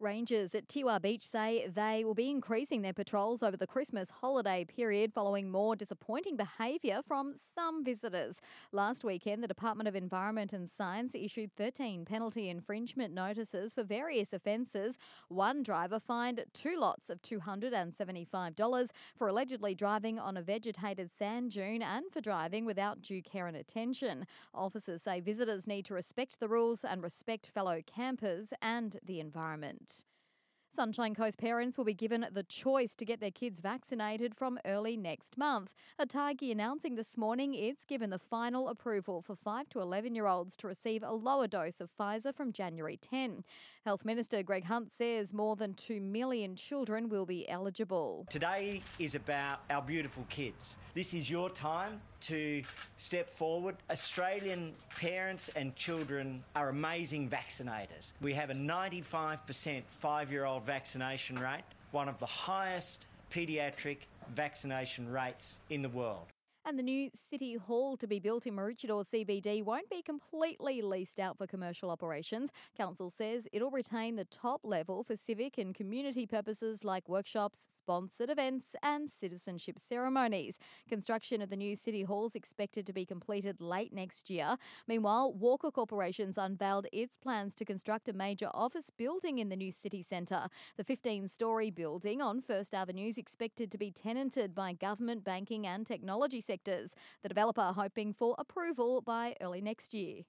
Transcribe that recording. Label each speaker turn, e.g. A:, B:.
A: Rangers at Teewah Beach say they will be increasing their patrols over the Christmas holiday period following more disappointing behaviour from some visitors. Last weekend, the Department of Environment and Science issued 13 penalty infringement notices for various offences. One driver fined two lots of $275 for allegedly driving on a vegetated sand dune and for driving without due care and attention. Officers say visitors need to respect the rules and respect fellow campers and the environment. Sunshine Coast parents will be given the choice to get their kids vaccinated from early next month. ATAGI announcing this morning it's given the final approval for 5 to 11 year olds to receive a lower dose of Pfizer from January 10. Health Minister Greg Hunt says more than 2 million children will be eligible.
B: Today is about our beautiful kids. This is your time to step forward. Australian parents and children are amazing vaccinators. We have a 95% five year old vaccination rate, one of the highest paediatric vaccination rates in the world.
A: And the new City Hall to be built in Maroochydore CBD won't be completely leased out for commercial operations. Council says it'll retain the top level for civic and community purposes like workshops, sponsored events, and citizenship ceremonies. Construction of the new City Hall is expected to be completed late next year. Meanwhile, Walker Corporations unveiled its plans to construct a major office building in the new city centre. The 15 story building on First Avenue is expected to be tenanted by government, banking, and technology sectors. The developer hoping for approval by early next year.